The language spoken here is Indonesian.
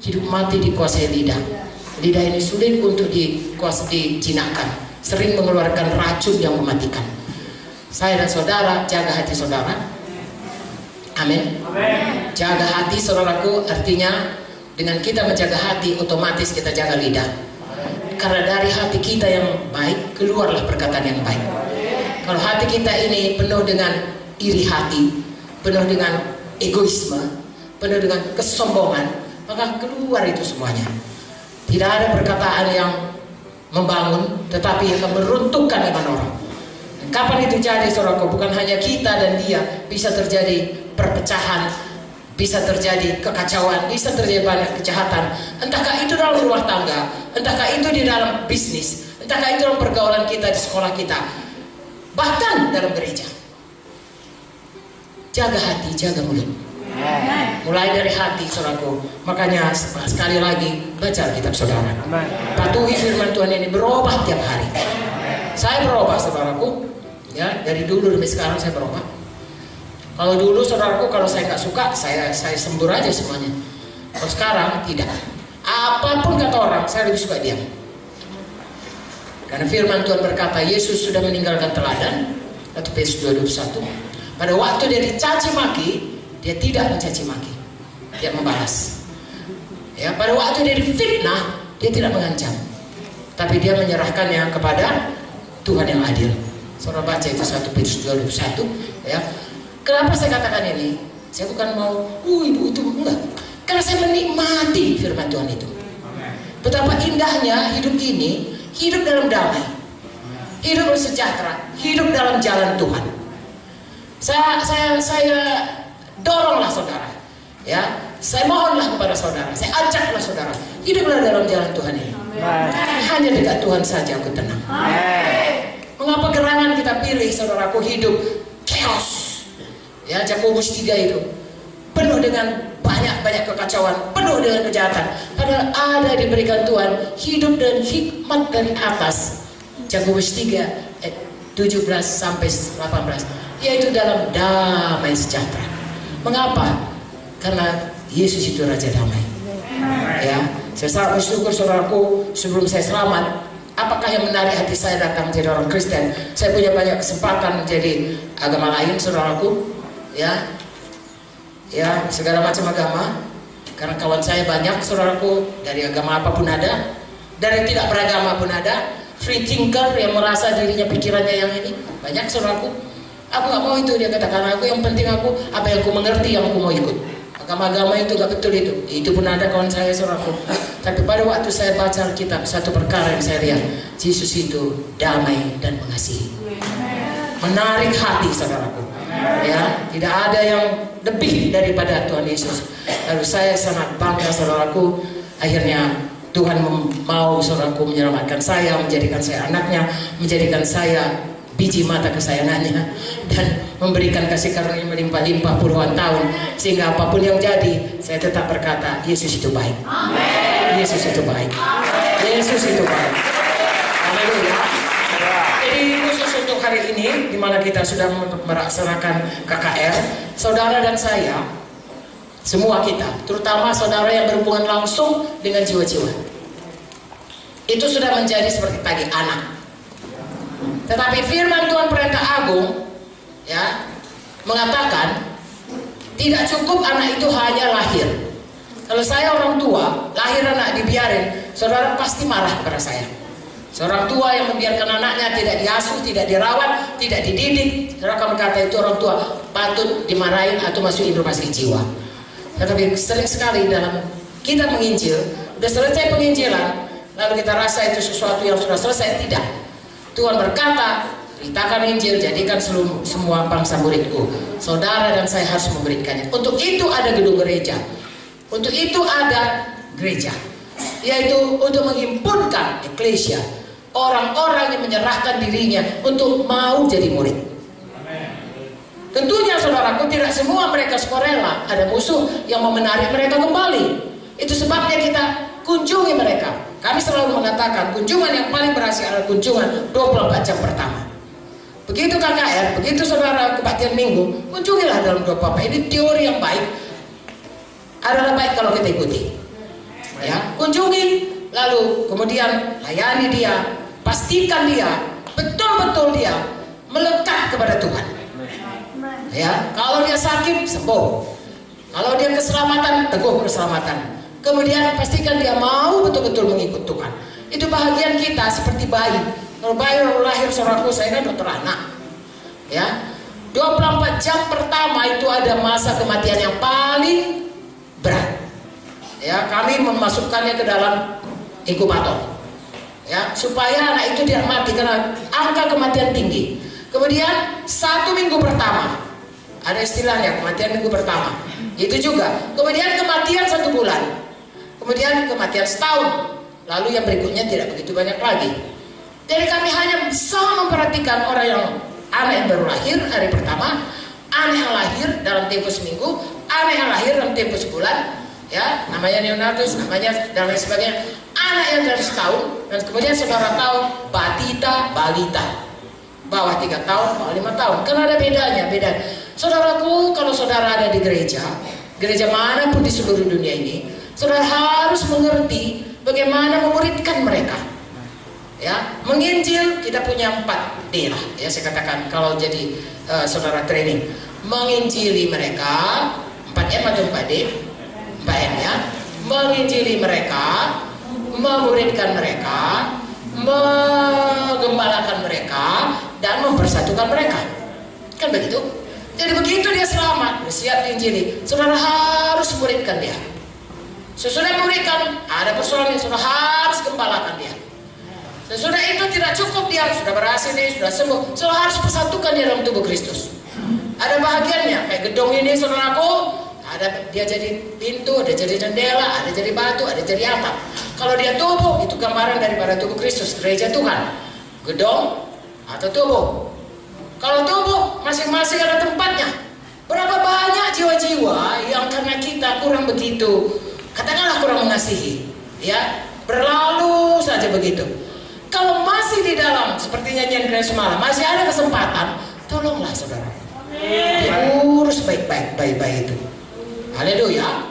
hidup mati dikuasai lidah. Lidah ini sulit untuk dikuasai dijinakkan, sering mengeluarkan racun yang mematikan. Saya dan saudara jaga hati saudara. Amin. Jaga hati saudaraku artinya dengan kita menjaga hati otomatis kita jaga lidah. Karena dari hati kita yang baik keluarlah perkataan yang baik. Kalau hati kita ini penuh dengan iri hati, penuh dengan egoisme, penuh dengan kesombongan, maka keluar itu semuanya. Tidak ada perkataan yang membangun, tetapi yang meruntuhkan iman orang. Kapan itu jadi saudaraku? Bukan hanya kita dan dia bisa terjadi perpecahan, bisa terjadi kekacauan, bisa terjadi banyak kejahatan. Entahkah itu dalam rumah tangga, entahkah itu di dalam bisnis, entahkah itu dalam pergaulan kita di sekolah kita, bahkan dalam gereja. Jaga hati, jaga mulut. Mulai dari hati saudaraku. Makanya sekali lagi baca kitab saudara. Patuhi firman Tuhan ini berubah tiap hari. Saya berubah saudaraku. Ya, dari dulu sampai sekarang saya berubah. Kalau dulu saudaraku kalau saya nggak suka saya saya sembur aja semuanya. Kalau sekarang tidak. Apa pun kata orang saya lebih suka diam. Karena firman Tuhan berkata Yesus sudah meninggalkan teladan. 1 Petrus 2:21. Pada waktu dia dicaci maki, dia tidak mencaci maki. Dia membalas. Ya, pada waktu dia difitnah, dia tidak mengancam. Tapi dia menyerahkannya kepada Tuhan yang adil. Saudara baca itu 1 Petrus 2:21 ya. Kenapa saya katakan ini? Saya bukan mau, uh ibu itu enggak. Karena saya menikmati firman Tuhan itu. Betapa indahnya hidup ini, hidup dalam damai. Hidup bersejahtera, hidup dalam jalan Tuhan. Saya saya saya doronglah saudara. Ya, saya mohonlah kepada saudara, saya ajaklah saudara, hiduplah dalam jalan Tuhan ini. Hanya dekat Tuhan saja aku tenang. Mengapa gerangan kita pilih saudaraku hidup chaos? Ya, Jakobus 3 itu penuh dengan banyak-banyak kekacauan, penuh dengan kejahatan. Padahal ada diberikan Tuhan hidup dan hikmat dari atas. Jakobus 3 eh, 17 sampai 18 yaitu dalam damai sejahtera. Mengapa? Karena Yesus itu Raja Damai. Ya, saya sangat bersyukur saudaraku sebelum saya selamat Apakah yang menarik hati saya datang menjadi orang Kristen? Saya punya banyak kesempatan menjadi agama lain, saudaraku. Ya, ya segala macam agama. Karena kawan saya banyak, saudaraku, dari agama apa pun ada, dari tidak beragama pun ada. Free thinker yang merasa dirinya pikirannya yang ini banyak, saudaraku. Aku nggak mau itu dia katakan aku. Yang penting aku apa yang aku mengerti yang aku mau ikut. Agama-agama itu gak betul itu. Itu pun ada kawan saya saudaraku. Tapi pada waktu saya baca Alkitab satu perkara yang saya lihat, Yesus itu damai dan mengasihi. Menarik hati saudaraku. Ya, tidak ada yang lebih daripada Tuhan Yesus. Lalu saya sangat bangga saudaraku. Akhirnya Tuhan mau saudaraku menyelamatkan saya, menjadikan saya anaknya, menjadikan saya biji mata kesayangannya dan memberikan kasih karunia melimpah-limpah puluhan tahun sehingga apa pun yang jadi saya tetap berkata Yesus itu baik Amen. Yesus itu baik Amen. Yesus itu baik Haleluya jadi khusus untuk hari ini mana kita sudah melaksanakan KKR saudara dan saya semua kita terutama saudara yang berhubungan langsung dengan jiwa-jiwa itu sudah menjadi seperti tadi anak tetapi firman Tuhan perintah agung ya mengatakan tidak cukup anak itu hanya lahir. Kalau saya orang tua, lahir anak dibiarin, saudara pasti marah kepada saya. Seorang tua yang membiarkan anaknya tidak diasuh, tidak dirawat, tidak dididik, akan berkata itu orang tua patut dimarahin atau masuk rumah jiwa. Tetapi sering sekali dalam kita menginjil, sudah selesai penginjilan, lalu kita rasa itu sesuatu yang sudah selesai, tidak. Tuhan berkata, beritakan Injil, jadikan seluruh, semua bangsa muridku. Saudara dan saya harus memberikannya. Untuk itu ada gedung gereja. Untuk itu ada gereja. Yaitu untuk menghimpunkan eklesia. Orang-orang yang menyerahkan dirinya untuk mau jadi murid. Tentunya saudaraku tidak semua mereka sukarela. Ada musuh yang mau menarik mereka kembali. Itu sebabnya kita kunjungi mereka. Kami selalu mengatakan kunjungan yang paling berhasil adalah kunjungan 24 jam pertama. Begitu KKR, begitu saudara kebaktian minggu, kunjungilah dalam dua papa. Ini teori yang baik. Adalah baik kalau kita ikuti. Ya, kunjungi, lalu kemudian layani dia, pastikan dia, betul-betul dia melekat kepada Tuhan. Ya, kalau dia sakit sembuh. Kalau dia keselamatan, teguh keselamatan. Kemudian pastikan dia mau betul-betul mengikut Tuhan. Itu bahagian kita seperti bayi kalau bayi lahir saudaraku, saya kan dokter anak. Ya. 24 jam pertama itu ada masa kematian yang paling berat. Ya, kami memasukkannya ke dalam inkubator. Ya, supaya anak itu tidak mati karena angka kematian tinggi. Kemudian satu minggu pertama ada istilahnya kematian minggu pertama. Itu juga. Kemudian kematian satu bulan. Kemudian kematian setahun. Lalu yang berikutnya tidak begitu banyak lagi. Jadi kami hanya bisa memperhatikan orang yang anak yang baru lahir hari pertama, anak yang lahir dalam tempo seminggu, anak yang lahir dalam tempo sebulan, ya namanya neonatus, namanya dan lain sebagainya. Anak yang dari setahun dan kemudian saudara tahu batita, balita, bawah tiga tahun, bawah lima tahun. Karena ada bedanya, beda. Saudaraku, kalau saudara ada di gereja, gereja mana pun di seluruh dunia ini, saudara harus mengerti bagaimana memuridkan mereka. Ya menginjil kita punya empat D lah ya saya katakan kalau jadi uh, saudara training. Menginjili mereka empat M atau empat D? Empat M ya. Menginjili mereka memuridkan mereka menggembalakan mereka dan mempersatukan mereka kan begitu jadi begitu dia selamat siap diinjili saudara harus muridkan dia sesudah muridkan ada persoalan yang saudara harus gembalakan dia Sesudah itu tidak cukup dia sudah berhasil nih, sudah sembuh. Saudara harus persatukan dia dalam tubuh Kristus. Ada bahagiannya, kayak gedung ini saudaraku, ada dia jadi pintu, ada jadi jendela, ada jadi batu, ada jadi atap. Kalau dia tubuh, itu gambaran daripada tubuh Kristus, gereja Tuhan. Gedung atau tubuh. Kalau tubuh, masing-masing ada tempatnya. Berapa banyak jiwa-jiwa yang karena kita kurang begitu, katakanlah kurang mengasihi, ya berlalu saja begitu. Kalau masih di dalam seperti nyanyian kalian semalam, masih ada kesempatan, tolonglah saudara. Diurus baik-baik, baik-baik itu. Haleluya.